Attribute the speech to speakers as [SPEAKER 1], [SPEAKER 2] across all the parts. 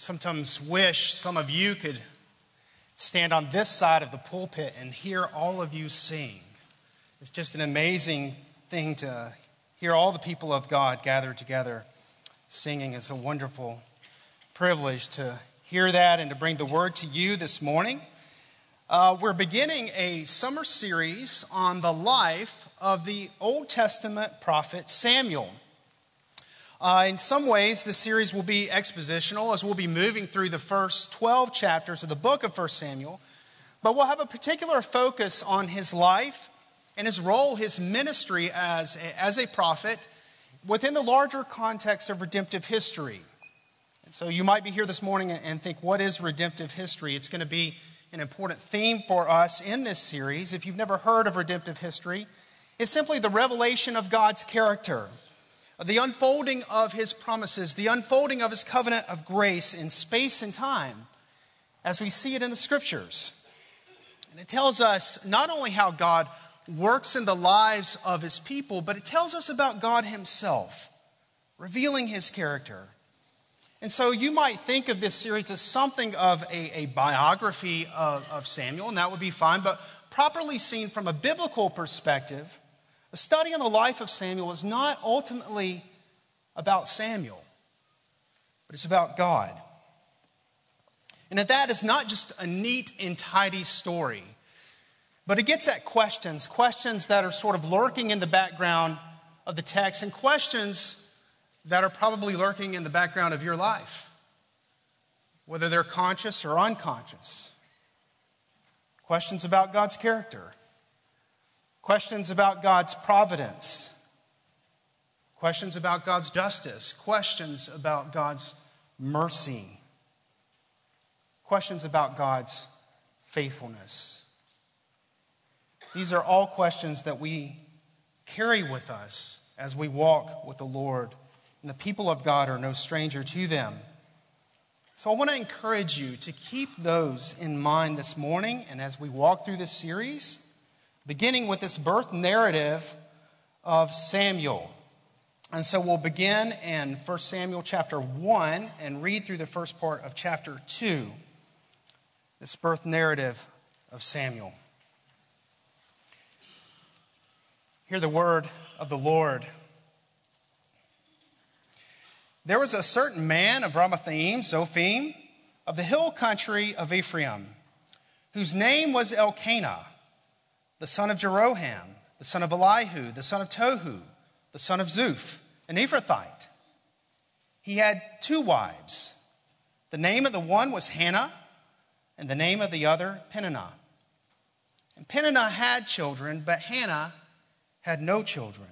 [SPEAKER 1] sometimes wish some of you could stand on this side of the pulpit and hear all of you sing. It's just an amazing thing to hear all the people of God gathered together singing. It's a wonderful privilege to hear that and to bring the word to you this morning. Uh, we're beginning a summer series on the life of the Old Testament prophet Samuel. Uh, in some ways, this series will be expositional as we'll be moving through the first 12 chapters of the book of 1 Samuel. But we'll have a particular focus on his life and his role, his ministry as a, as a prophet within the larger context of redemptive history. And so you might be here this morning and think, what is redemptive history? It's going to be an important theme for us in this series. If you've never heard of redemptive history, it's simply the revelation of God's character the unfolding of his promises, the unfolding of his covenant of grace in space and time as we see it in the scriptures. And it tells us not only how God works in the lives of his people, but it tells us about God himself, revealing his character. And so you might think of this series as something of a, a biography of, of Samuel, and that would be fine, but properly seen from a biblical perspective, a study on the life of Samuel is not ultimately about Samuel, but it's about God. And that that is not just a neat and tidy story, but it gets at questions, questions that are sort of lurking in the background of the text, and questions that are probably lurking in the background of your life, whether they're conscious or unconscious. Questions about God's character questions about God's providence, questions about God's justice, questions about God's mercy, questions about God's faithfulness. These are all questions that we carry with us as we walk with the Lord, and the people of God are no stranger to them. So I want to encourage you to keep those in mind this morning and as we walk through this series beginning with this birth narrative of Samuel. And so we'll begin in 1 Samuel chapter 1 and read through the first part of chapter 2, this birth narrative of Samuel. Hear the word of the Lord. There was a certain man of Ramathaim, Zophim, of the hill country of Ephraim, whose name was Elkanah the son of Jeroham, the son of Elihu, the son of Tohu, the son of Zuph, an Ephrathite. He had two wives. The name of the one was Hannah, and the name of the other, Peninnah. And Peninnah had children, but Hannah had no children.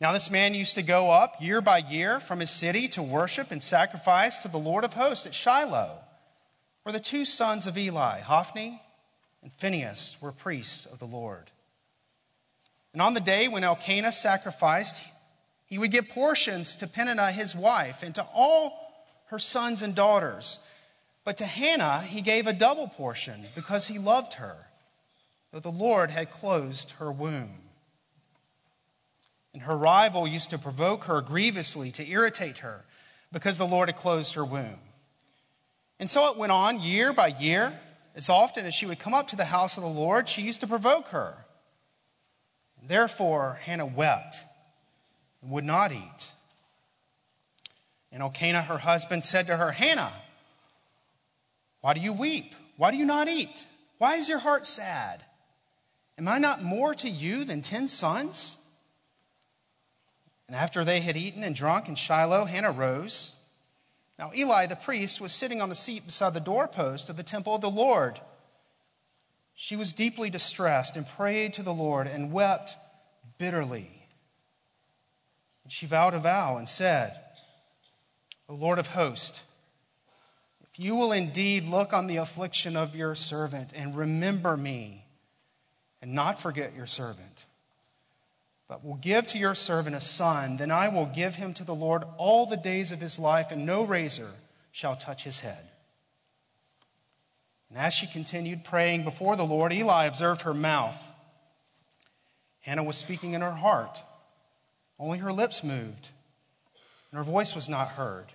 [SPEAKER 1] Now, this man used to go up year by year from his city to worship and sacrifice to the Lord of hosts at Shiloh, where the two sons of Eli, Hophni and Phinehas were priests of the Lord. And on the day when Elkanah sacrificed, he would give portions to Peninnah his wife and to all her sons and daughters. But to Hannah he gave a double portion because he loved her, though the Lord had closed her womb. And her rival used to provoke her grievously to irritate her because the Lord had closed her womb. And so it went on year by year. As often as she would come up to the house of the Lord, she used to provoke her. Therefore, Hannah wept and would not eat. And Elkanah, her husband, said to her, Hannah, why do you weep? Why do you not eat? Why is your heart sad? Am I not more to you than ten sons? And after they had eaten and drunk in Shiloh, Hannah rose now, Eli the priest was sitting on the seat beside the doorpost of the temple of the Lord. She was deeply distressed and prayed to the Lord and wept bitterly. And she vowed a vow and said, O Lord of hosts, if you will indeed look on the affliction of your servant and remember me and not forget your servant, but will give to your servant a son, then I will give him to the Lord all the days of his life, and no razor shall touch his head. And as she continued praying before the Lord, Eli observed her mouth. Hannah was speaking in her heart, only her lips moved, and her voice was not heard.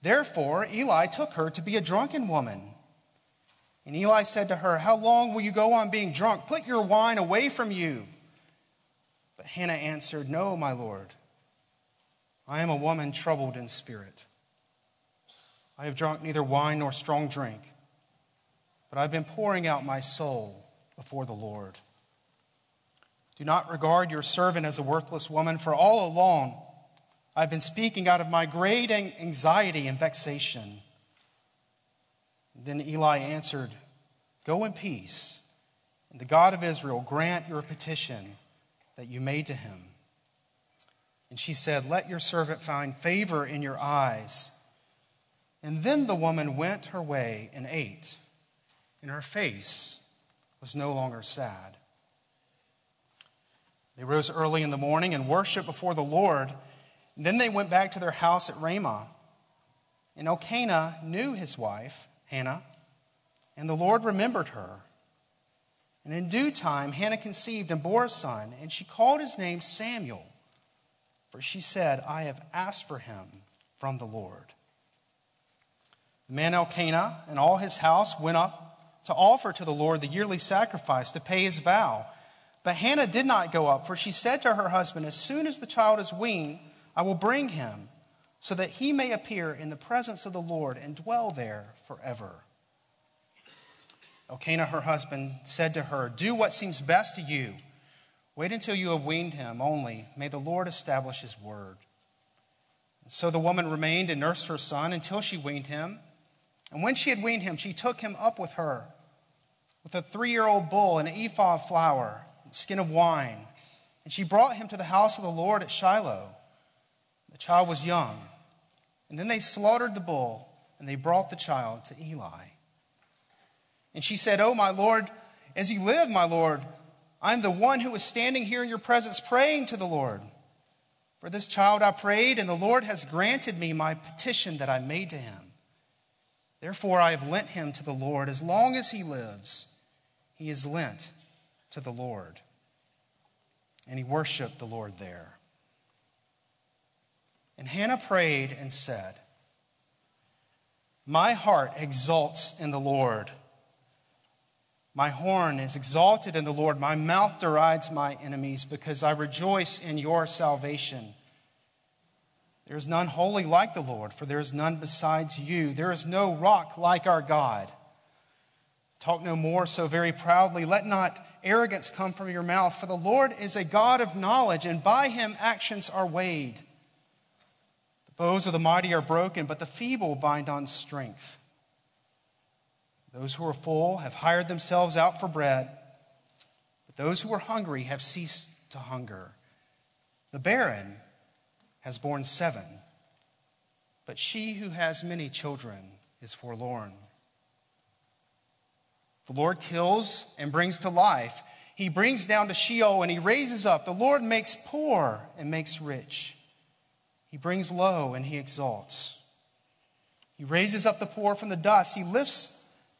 [SPEAKER 1] Therefore, Eli took her to be a drunken woman. And Eli said to her, How long will you go on being drunk? Put your wine away from you. But Hannah answered, No, my Lord. I am a woman troubled in spirit. I have drunk neither wine nor strong drink, but I've been pouring out my soul before the Lord. Do not regard your servant as a worthless woman, for all along I've been speaking out of my great anxiety and vexation. Then Eli answered, Go in peace, and the God of Israel grant your petition that you made to him. And she said, Let your servant find favor in your eyes. And then the woman went her way and ate, and her face was no longer sad. They rose early in the morning and worshiped before the Lord. And then they went back to their house at Ramah. And Elkanah knew his wife, Hannah, and the Lord remembered her. And in due time, Hannah conceived and bore a son, and she called his name Samuel, for she said, I have asked for him from the Lord. The man Elkanah and all his house went up to offer to the Lord the yearly sacrifice to pay his vow. But Hannah did not go up, for she said to her husband, As soon as the child is weaned, I will bring him, so that he may appear in the presence of the Lord and dwell there forever. Elkanah, her husband, said to her, Do what seems best to you. Wait until you have weaned him, only may the Lord establish his word. So the woman remained and nursed her son until she weaned him. And when she had weaned him, she took him up with her with a three year old bull and an ephah of flour, and skin of wine. And she brought him to the house of the Lord at Shiloh. The child was young. And then they slaughtered the bull, and they brought the child to Eli. And she said, Oh, my Lord, as you live, my Lord, I'm the one who is standing here in your presence praying to the Lord. For this child I prayed, and the Lord has granted me my petition that I made to him. Therefore, I have lent him to the Lord. As long as he lives, he is lent to the Lord. And he worshiped the Lord there. And Hannah prayed and said, My heart exults in the Lord. My horn is exalted in the Lord. My mouth derides my enemies because I rejoice in your salvation. There is none holy like the Lord, for there is none besides you. There is no rock like our God. Talk no more so very proudly. Let not arrogance come from your mouth, for the Lord is a God of knowledge, and by him actions are weighed. The bows of the mighty are broken, but the feeble bind on strength. Those who are full have hired themselves out for bread, but those who are hungry have ceased to hunger. The barren has borne seven, but she who has many children is forlorn. The Lord kills and brings to life. He brings down to Sheol and he raises up. The Lord makes poor and makes rich. He brings low and he exalts. He raises up the poor from the dust. He lifts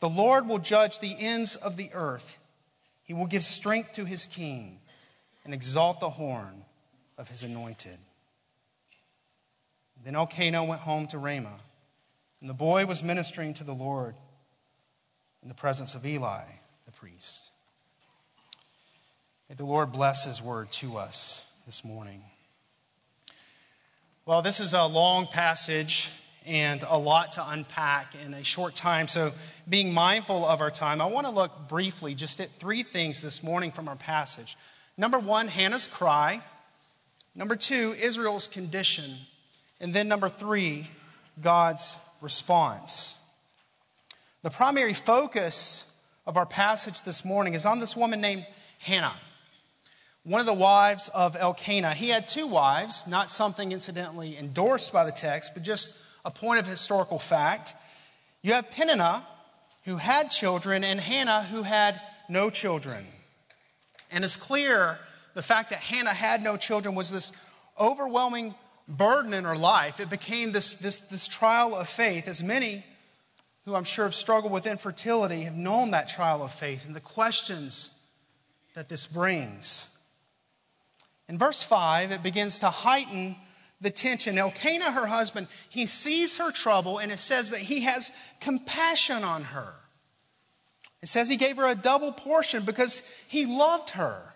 [SPEAKER 1] The Lord will judge the ends of the earth. He will give strength to his king and exalt the horn of his anointed. Then Elkanah went home to Ramah, and the boy was ministering to the Lord in the presence of Eli, the priest. May the Lord bless his word to us this morning. Well, this is a long passage and a lot to unpack in a short time. So, being mindful of our time, I want to look briefly just at three things this morning from our passage. Number one, Hannah's cry. Number two, Israel's condition. And then number three, God's response. The primary focus of our passage this morning is on this woman named Hannah, one of the wives of Elkanah. He had two wives, not something incidentally endorsed by the text, but just a point of historical fact. You have Peninnah, who had children and Hannah who had no children. And it's clear the fact that Hannah had no children was this overwhelming burden in her life. It became this, this, this trial of faith, as many who I'm sure have struggled with infertility have known that trial of faith and the questions that this brings. In verse 5, it begins to heighten the tension. Elkanah, her husband, he sees her trouble, and it says that he has compassion on her. It says he gave her a double portion because he loved her.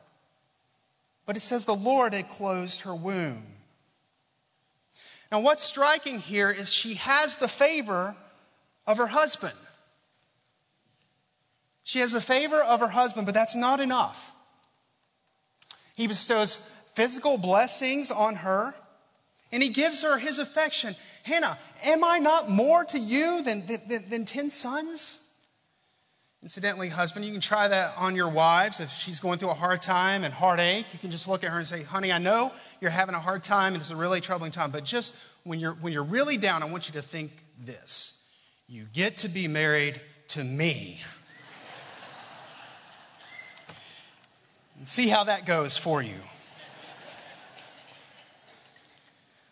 [SPEAKER 1] But it says the Lord had closed her womb. Now, what's striking here is she has the favor of her husband. She has the favor of her husband, but that's not enough. He bestows physical blessings on her, and he gives her his affection. Hannah, am I not more to you than, than, than 10 sons? Incidentally, husband, you can try that on your wives. If she's going through a hard time and heartache, you can just look at her and say, honey, I know you're having a hard time and it's a really troubling time, but just when you're, when you're really down, I want you to think this you get to be married to me. and see how that goes for you.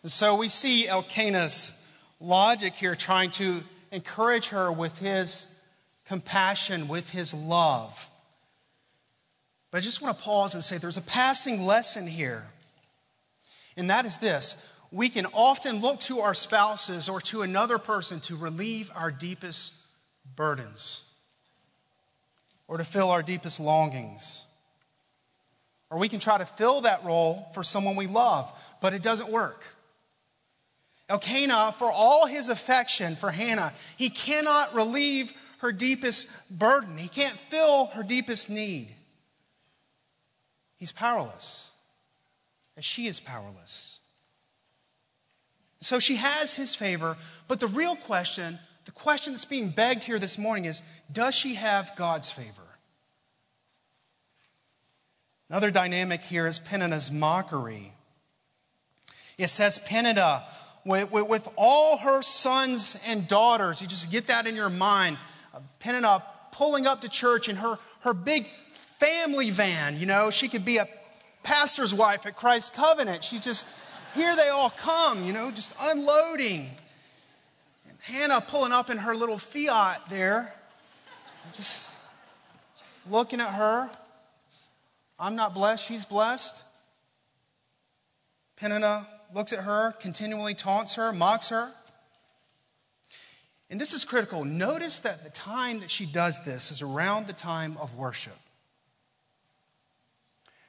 [SPEAKER 1] And so we see Elkanah's logic here trying to encourage her with his compassion, with his love. But I just want to pause and say there's a passing lesson here. And that is this we can often look to our spouses or to another person to relieve our deepest burdens or to fill our deepest longings. Or we can try to fill that role for someone we love, but it doesn't work. Elkanah, for all his affection for Hannah, he cannot relieve her deepest burden. He can't fill her deepest need. He's powerless, as she is powerless. So she has his favor, but the real question, the question that's being begged here this morning is does she have God's favor? Another dynamic here is Peninnah's mockery. It says, Peninnah, with, with, all her sons and daughters, you just get that in your mind. Uh, Peninnah pulling up to church in her, her big family van, you know, she could be a pastor's wife at Christ Covenant. She's just here they all come, you know, just unloading. And Hannah pulling up in her little Fiat there, just looking at her. I'm not blessed, she's blessed. Peninnah looks at her, continually taunts her, mocks her. And this is critical. Notice that the time that she does this is around the time of worship.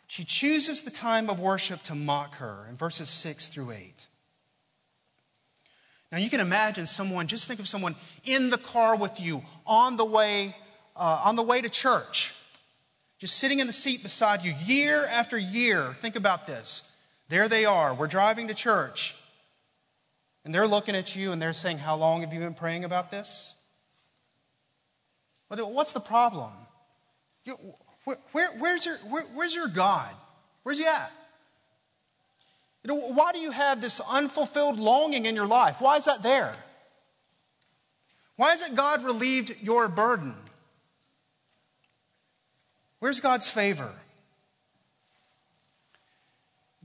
[SPEAKER 1] She chooses the time of worship to mock her in verses 6 through 8. Now, you can imagine someone, just think of someone in the car with you on the way, uh, on the way to church, just sitting in the seat beside you year after year. Think about this. There they are. We're driving to church. And they're looking at you and they're saying, How long have you been praying about this? What's the problem? Where, where, where's, your, where, where's your God? Where's he at? You know, why do you have this unfulfilled longing in your life? Why is that there? Why hasn't God relieved your burden? Where's God's favor?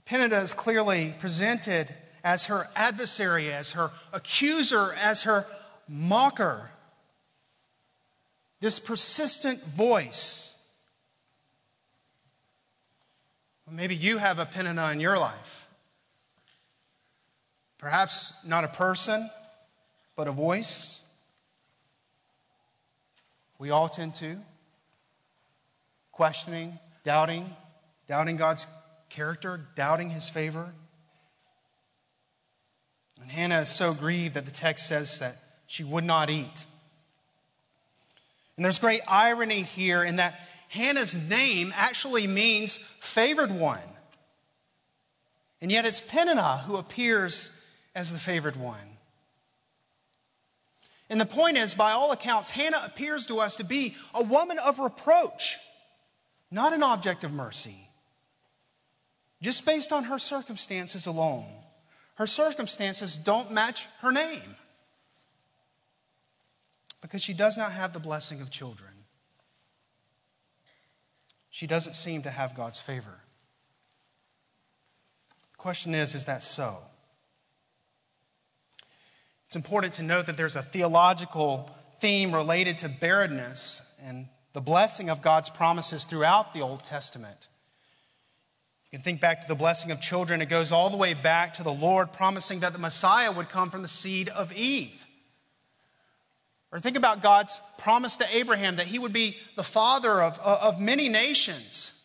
[SPEAKER 1] Peninnah is clearly presented as her adversary, as her accuser, as her mocker. This persistent voice Maybe you have a Peninnah in your life. Perhaps not a person, but a voice. We all tend to. Questioning, doubting, doubting God's character, doubting his favor. And Hannah is so grieved that the text says that she would not eat. And there's great irony here in that Hannah's name actually means favored one. And yet it's Peninnah who appears as the favored one. And the point is, by all accounts, Hannah appears to us to be a woman of reproach, not an object of mercy. Just based on her circumstances alone. Her circumstances don't match her name. because she does not have the blessing of children. She doesn't seem to have God's favor. The question is is that so? It's important to note that there's a theological theme related to barrenness and the blessing of God's promises throughout the Old Testament. You can think back to the blessing of children. It goes all the way back to the Lord promising that the Messiah would come from the seed of Eve. Or think about God's promise to Abraham that he would be the father of, of many nations.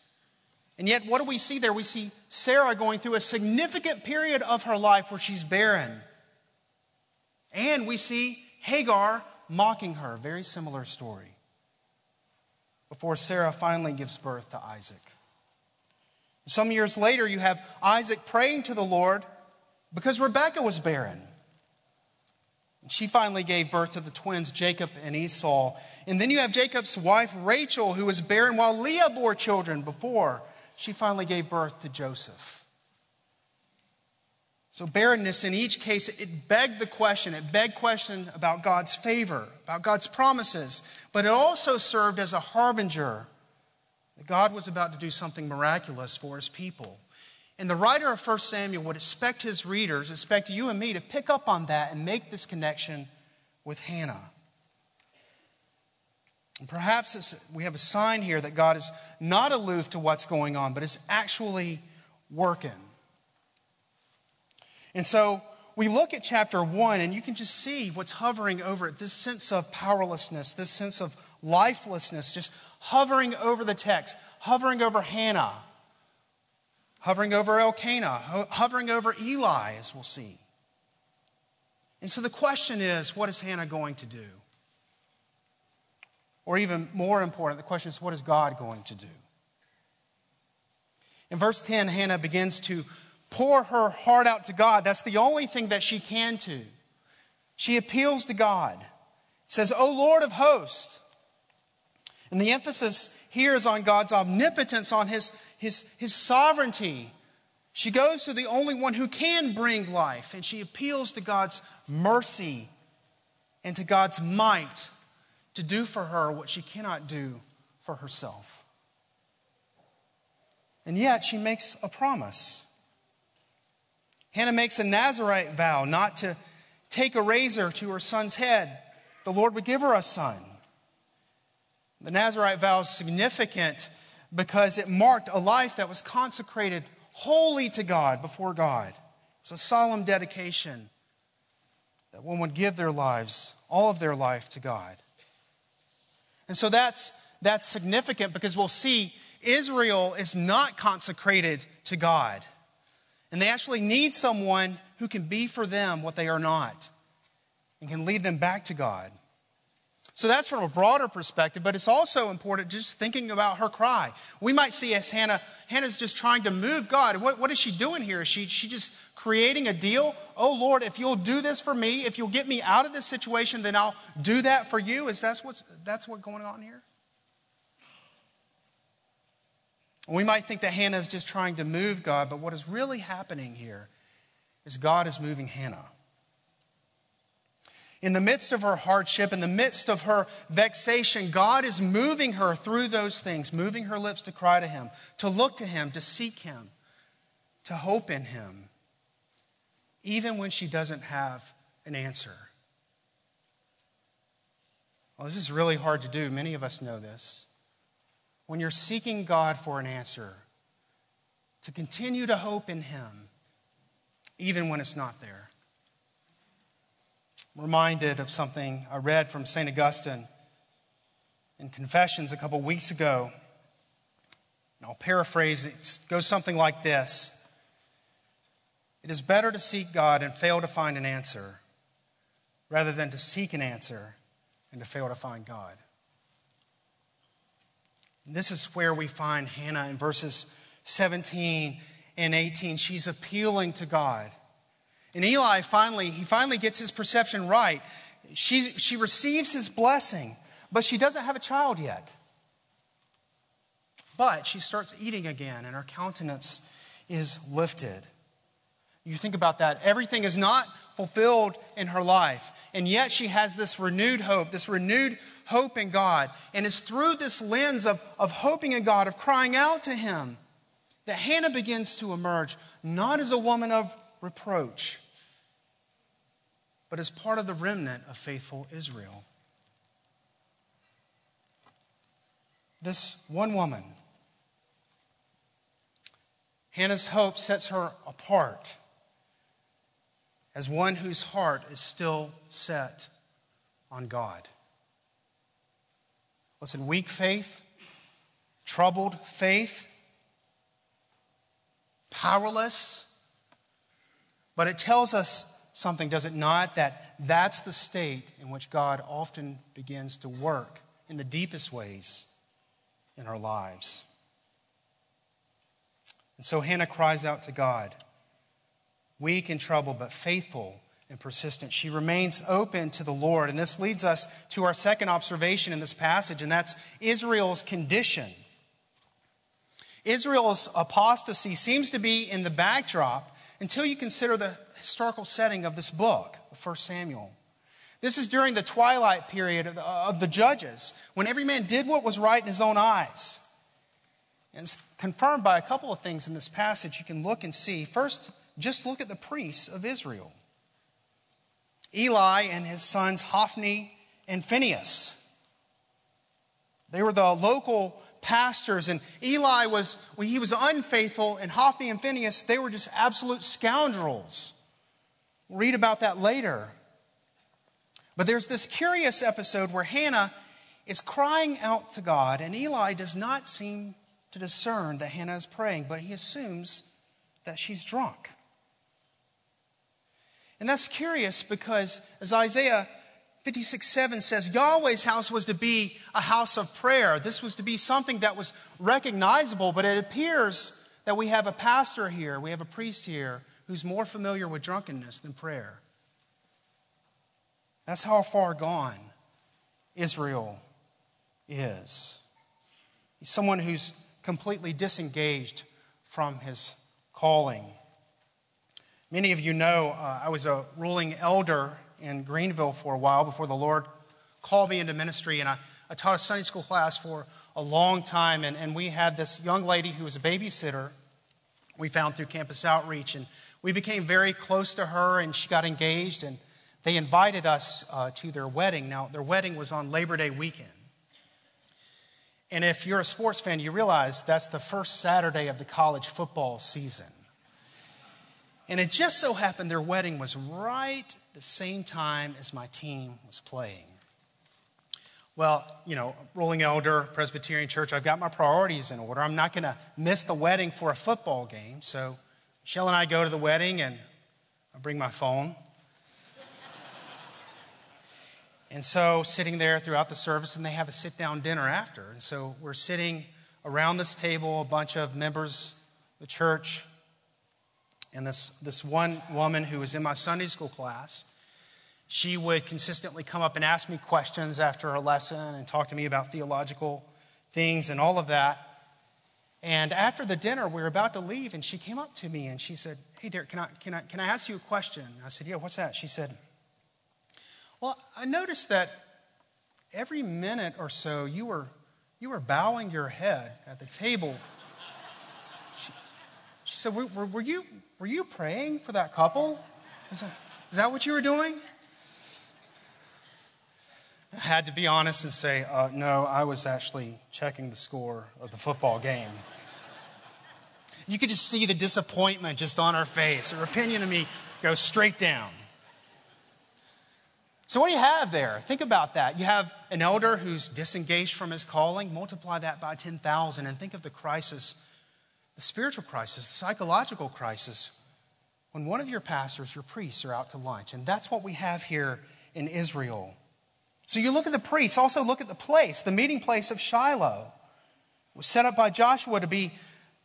[SPEAKER 1] And yet, what do we see there? We see Sarah going through a significant period of her life where she's barren. And we see Hagar mocking her. Very similar story. Before Sarah finally gives birth to Isaac. Some years later, you have Isaac praying to the Lord because Rebekah was barren. She finally gave birth to the twins, Jacob and Esau. And then you have Jacob's wife, Rachel, who was barren while Leah bore children before she finally gave birth to Joseph. So, barrenness in each case, it begged the question. It begged question about God's favor, about God's promises, but it also served as a harbinger God was about to do something miraculous for his people. And the writer of 1 Samuel would expect his readers, expect you and me, to pick up on that and make this connection with Hannah. And perhaps we have a sign here that God is not aloof to what's going on, but is actually working. And so we look at chapter one, and you can just see what's hovering over it this sense of powerlessness, this sense of lifelessness, just hovering over the text, hovering over Hannah hovering over Elkanah, hovering over Eli, as we'll see. And so the question is what is Hannah going to do? Or even more important, the question is what is God going to do? In verse 10, Hannah begins to pour her heart out to God. That's the only thing that she can do. She appeals to God. Says, O Lord of hosts. And the emphasis here is on God's omnipotence, on his his, his sovereignty. She goes to the only one who can bring life, and she appeals to God's mercy and to God's might to do for her what she cannot do for herself. And yet, she makes a promise. Hannah makes a Nazarite vow not to take a razor to her son's head. The Lord would give her a son. The Nazarite vow is significant because it marked a life that was consecrated wholly to God before God. It was a solemn dedication that one would give their lives, all of their life, to God. And so that's, that's significant because we'll see Israel is not consecrated to God. And they actually need someone who can be for them what they are not and can lead them back to God. So that's from a broader perspective, but it's also important just thinking about her cry. We might see as Hannah, Hannah's just trying to move God. What, what is she doing here? Is she, she just creating a deal? Oh Lord, if you'll do this for me, if you'll get me out of this situation, then I'll do that for you. Is that what's that's what's going on here? We might think that Hannah is just trying to move God, but what is really happening here is God is moving Hannah. In the midst of her hardship, in the midst of her vexation, God is moving her through those things, moving her lips to cry to Him, to look to Him, to seek Him, to hope in Him, even when she doesn't have an answer. Well, this is really hard to do. Many of us know this. When you're seeking God for an answer, to continue to hope in Him, even when it's not there. I'm reminded of something I read from St. Augustine in Confessions a couple weeks ago. And I'll paraphrase it. It goes something like this It is better to seek God and fail to find an answer rather than to seek an answer and to fail to find God. And this is where we find Hannah in verses 17 and 18. She's appealing to God. And Eli finally, he finally gets his perception right. She, she receives his blessing, but she doesn't have a child yet. But she starts eating again, and her countenance is lifted. You think about that. Everything is not fulfilled in her life. and yet she has this renewed hope, this renewed hope in God. And it's through this lens of, of hoping in God, of crying out to Him, that Hannah begins to emerge, not as a woman of reproach, but as part of the remnant of faithful Israel. This one woman, Hannah's hope sets her apart as one whose heart is still set on God. Listen, weak faith, troubled faith, powerless, but it tells us something, does it not? That that's the state in which God often begins to work in the deepest ways in our lives. And so Hannah cries out to God, weak and troubled, but faithful and persistent. She remains open to the Lord. And this leads us to our second observation in this passage, and that's Israel's condition. Israel's apostasy seems to be in the backdrop until you consider the historical setting of this book, 1 Samuel. This is during the twilight period of the, of the judges, when every man did what was right in his own eyes. And it's confirmed by a couple of things in this passage you can look and see. First, just look at the priests of Israel Eli and his sons Hophni and Phinehas. They were the local pastors, and Eli was, well, he was unfaithful, and Hophni and Phinehas, they were just absolute scoundrels. Read about that later. But there's this curious episode where Hannah is crying out to God, and Eli does not seem to discern that Hannah is praying, but he assumes that she's drunk. And that's curious because, as Isaiah 56 7 says, Yahweh's house was to be a house of prayer. This was to be something that was recognizable, but it appears that we have a pastor here, we have a priest here who's more familiar with drunkenness than prayer. That's how far gone Israel is. He's someone who's completely disengaged from his calling. Many of you know uh, I was a ruling elder in Greenville for a while before the Lord called me into ministry, and I, I taught a Sunday school class for a long time. And, and we had this young lady who was a babysitter we found through campus outreach, and we became very close to her, and she got engaged, and they invited us uh, to their wedding. Now, their wedding was on Labor Day weekend. And if you're a sports fan, you realize that's the first Saturday of the college football season. And it just so happened their wedding was right the same time as my team was playing. Well, you know, Ruling elder, Presbyterian church, I've got my priorities in order. I'm not going to miss the wedding for a football game. So Michelle and I go to the wedding, and I bring my phone. And so, sitting there throughout the service, and they have a sit down dinner after. And so, we're sitting around this table, a bunch of members of the church, and this, this one woman who was in my Sunday school class. She would consistently come up and ask me questions after her lesson and talk to me about theological things and all of that. And after the dinner, we were about to leave, and she came up to me and she said, Hey, Derek, can I, can I, can I ask you a question? I said, Yeah, what's that? She said, well, I noticed that every minute or so you were, you were bowing your head at the table. She, she said, were, were, were, you, were you praying for that couple? Is that, is that what you were doing? Had to be honest and say, uh, no, I was actually checking the score of the football game. You could just see the disappointment just on her face. Her opinion of me goes straight down. So, what do you have there? Think about that. You have an elder who's disengaged from his calling, multiply that by 10,000, and think of the crisis, the spiritual crisis, the psychological crisis, when one of your pastors, your priests, are out to lunch. And that's what we have here in Israel. So, you look at the priests, also look at the place, the meeting place of Shiloh. Was set up by Joshua to be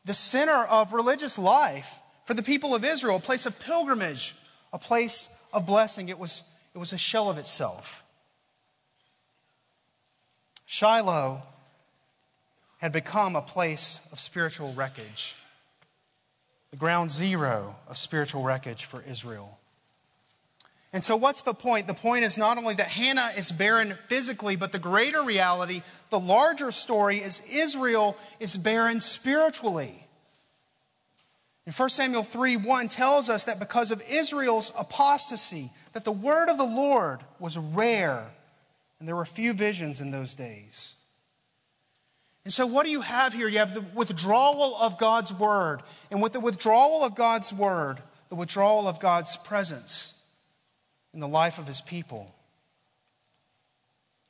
[SPEAKER 1] the center of religious life for the people of Israel, a place of pilgrimage, a place of blessing. It was it was a shell of itself. Shiloh had become a place of spiritual wreckage, the ground zero of spiritual wreckage for Israel. And so, what's the point? The point is not only that Hannah is barren physically, but the greater reality, the larger story, is Israel is barren spiritually. And 1 Samuel 3 1 tells us that because of Israel's apostasy, that the word of the Lord was rare, and there were few visions in those days. And so, what do you have here? You have the withdrawal of God's word. And with the withdrawal of God's word, the withdrawal of God's presence in the life of his people.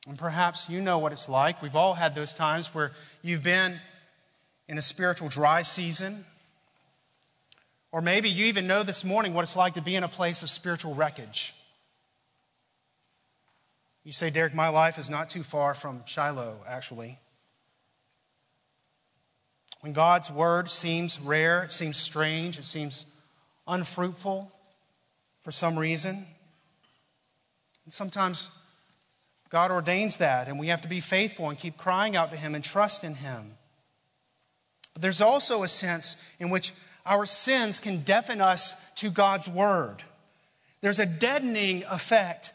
[SPEAKER 1] And perhaps you know what it's like. We've all had those times where you've been in a spiritual dry season. Or maybe you even know this morning what it's like to be in a place of spiritual wreckage. You say, Derek, my life is not too far from Shiloh, actually. When God's word seems rare, it seems strange, it seems unfruitful for some reason. And sometimes God ordains that, and we have to be faithful and keep crying out to Him and trust in Him. But there's also a sense in which our sins can deafen us to God's word. There's a deadening effect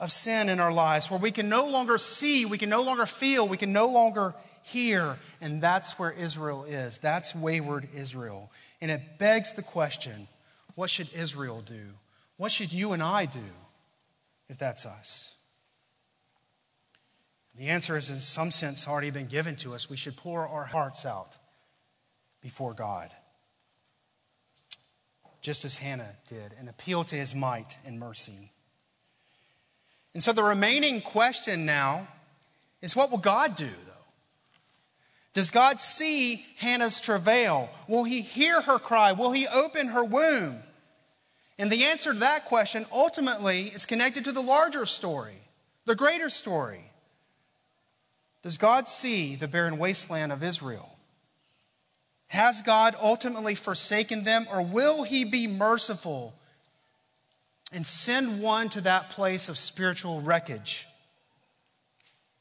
[SPEAKER 1] of sin in our lives where we can no longer see, we can no longer feel, we can no longer hear. And that's where Israel is. That's wayward Israel. And it begs the question what should Israel do? What should you and I do if that's us? The answer is, in some sense, already been given to us. We should pour our hearts out before God, just as Hannah did, and appeal to his might and mercy. And so the remaining question now is what will God do? Though? Does God see Hannah's travail? Will he hear her cry? Will he open her womb? And the answer to that question ultimately is connected to the larger story, the greater story. Does God see the barren wasteland of Israel? Has God ultimately forsaken them, or will he be merciful and send one to that place of spiritual wreckage,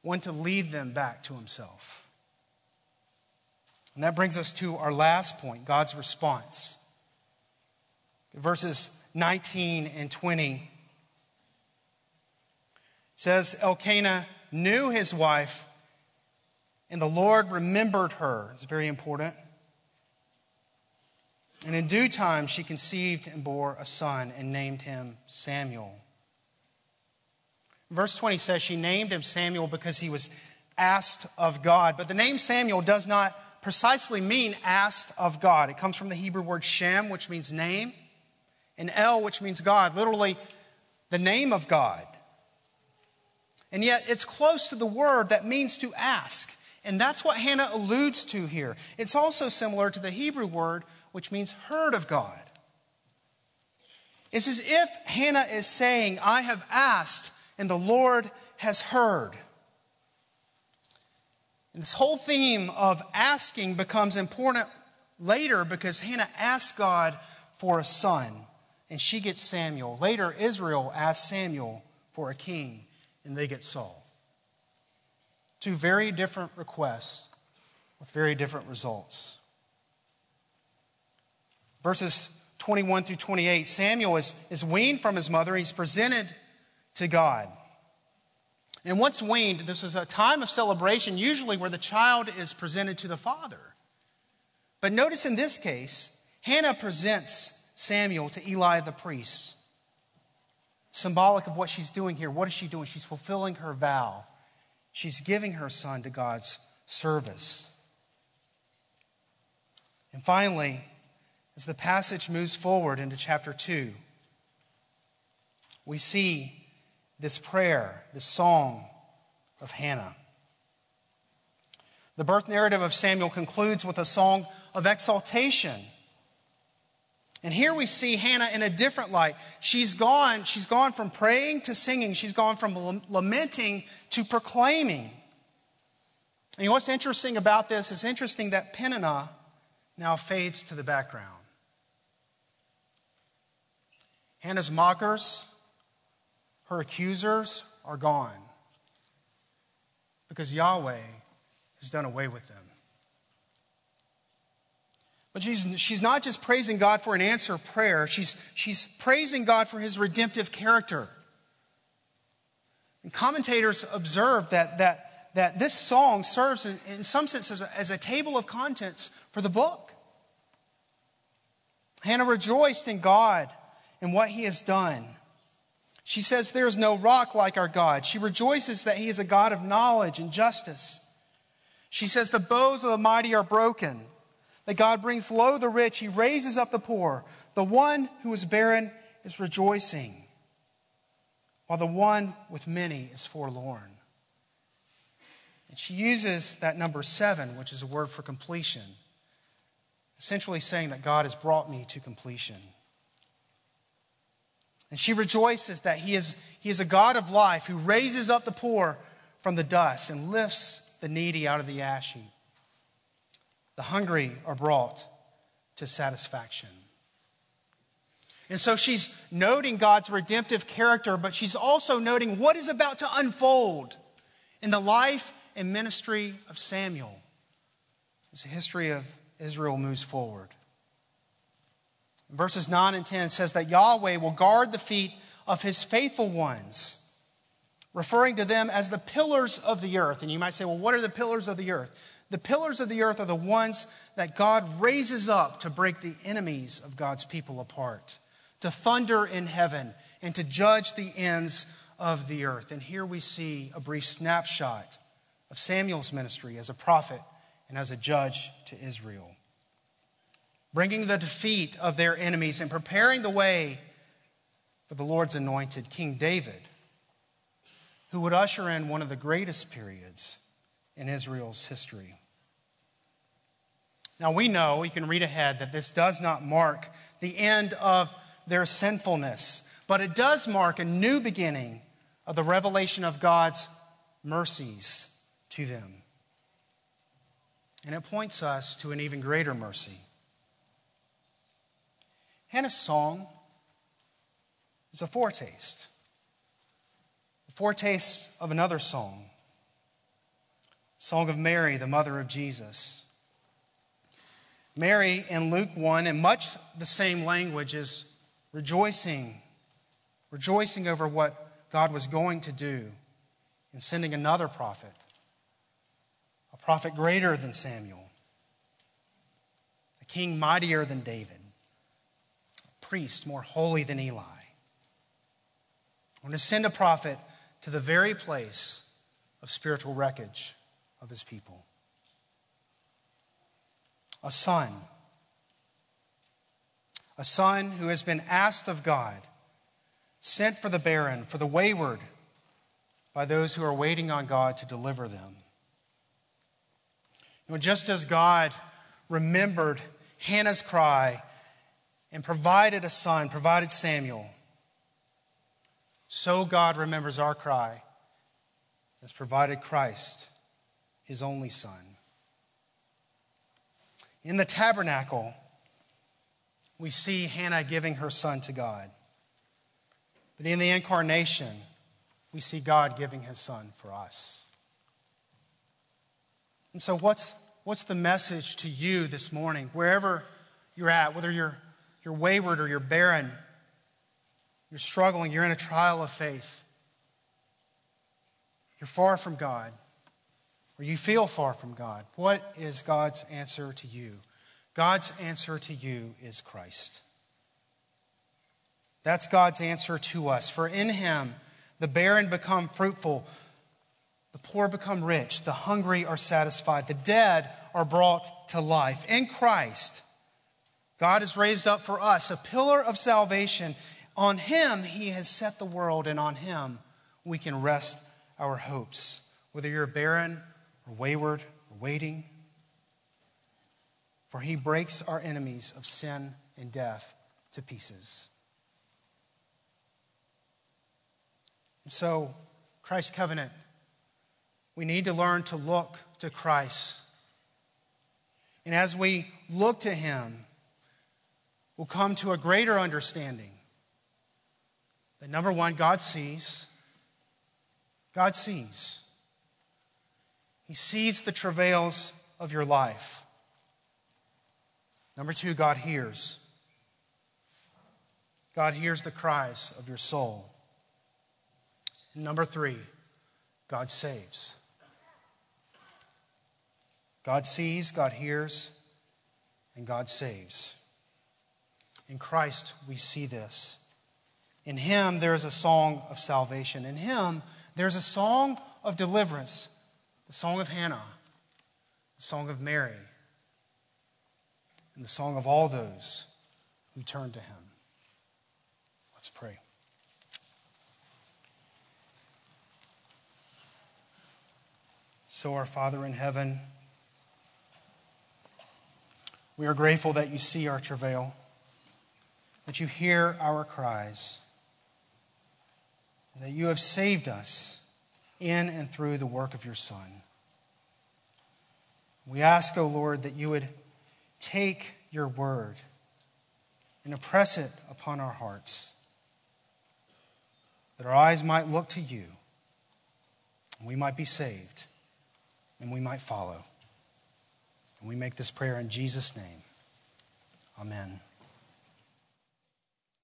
[SPEAKER 1] one to lead them back to himself? And that brings us to our last point God's response. Verses 19 and 20 says Elkanah knew his wife, and the Lord remembered her. It's very important. And in due time, she conceived and bore a son and named him Samuel. Verse 20 says she named him Samuel because he was asked of God. But the name Samuel does not precisely mean asked of God. It comes from the Hebrew word Shem, which means name, and El, which means God, literally the name of God. And yet it's close to the word that means to ask. And that's what Hannah alludes to here. It's also similar to the Hebrew word, which means heard of God. It's as if Hannah is saying, I have asked, and the Lord has heard. And this whole theme of asking becomes important later because Hannah asked God for a son, and she gets Samuel. Later, Israel asks Samuel for a king, and they get Saul. Two very different requests with very different results. Verses 21 through 28 Samuel is, is weaned from his mother, he's presented to God. And once weaned, this is a time of celebration, usually where the child is presented to the father. But notice in this case, Hannah presents Samuel to Eli the priest. Symbolic of what she's doing here. What is she doing? She's fulfilling her vow. She's giving her son to God's service. And finally, as the passage moves forward into chapter 2, we see this prayer, this song of Hannah. The birth narrative of Samuel concludes with a song of exaltation. And here we see Hannah in a different light. She's gone, she's gone from praying to singing. She's gone from lamenting to proclaiming. And what's interesting about this is interesting that Peninnah now fades to the background. Hannah's mockers her accusers are gone because Yahweh has done away with them. But she's, she's not just praising God for an answer of prayer, she's, she's praising God for his redemptive character. And commentators observe that, that, that this song serves, in, in some sense, as a, as a table of contents for the book. Hannah rejoiced in God and what he has done. She says, There is no rock like our God. She rejoices that he is a God of knowledge and justice. She says, The bows of the mighty are broken that God brings low the rich, he raises up the poor. The one who is barren is rejoicing, while the one with many is forlorn. And she uses that number seven, which is a word for completion, essentially saying that God has brought me to completion. And she rejoices that he is, he is a God of life who raises up the poor from the dust and lifts the needy out of the ash heap. The hungry are brought to satisfaction. And so she's noting God's redemptive character, but she's also noting what is about to unfold in the life and ministry of Samuel as the history of Israel moves forward. Verses 9 and 10 it says that Yahweh will guard the feet of his faithful ones, referring to them as the pillars of the earth. And you might say, well, what are the pillars of the earth? The pillars of the earth are the ones that God raises up to break the enemies of God's people apart, to thunder in heaven, and to judge the ends of the earth. And here we see a brief snapshot of Samuel's ministry as a prophet and as a judge to Israel, bringing the defeat of their enemies and preparing the way for the Lord's anointed, King David, who would usher in one of the greatest periods in Israel's history. Now we know, we can read ahead, that this does not mark the end of their sinfulness, but it does mark a new beginning of the revelation of God's mercies to them. And it points us to an even greater mercy. Hannah's song is a foretaste, a foretaste of another song Song of Mary, the mother of Jesus. Mary in Luke 1, in much the same language, is rejoicing, rejoicing over what God was going to do in sending another prophet, a prophet greater than Samuel, a king mightier than David, a priest more holy than Eli. I want to send a prophet to the very place of spiritual wreckage of his people. A son. A son who has been asked of God, sent for the barren, for the wayward, by those who are waiting on God to deliver them. You know, just as God remembered Hannah's cry and provided a son, provided Samuel, so God remembers our cry, and has provided Christ his only son. In the tabernacle, we see Hannah giving her son to God. But in the incarnation, we see God giving his son for us. And so, what's, what's the message to you this morning, wherever you're at, whether you're, you're wayward or you're barren, you're struggling, you're in a trial of faith, you're far from God? Or you feel far from God, what is God's answer to you? God's answer to you is Christ. That's God's answer to us. For in him, the barren become fruitful, the poor become rich, the hungry are satisfied, the dead are brought to life. In Christ, God has raised up for us a pillar of salvation. On him, he has set the world, and on him, we can rest our hopes. Whether you're barren or wayward or waiting. For he breaks our enemies of sin and death to pieces. And so, Christ's covenant, we need to learn to look to Christ. And as we look to him, we'll come to a greater understanding that number one, God sees. God sees. He sees the travails of your life. Number two, God hears. God hears the cries of your soul. And number three, God saves. God sees, God hears, and God saves. In Christ, we see this. In Him, there is a song of salvation. In Him, there's a song of deliverance the song of Hannah, the song of Mary, and the song of all those who turn to Him. Let's pray. So, our Father in heaven, we are grateful that you see our travail, that you hear our cries, and that you have saved us in and through the work of your Son. We ask, O oh Lord, that you would take your word and impress it upon our hearts, that our eyes might look to you, and we might be saved, and we might follow. And we make this prayer in Jesus' name. Amen.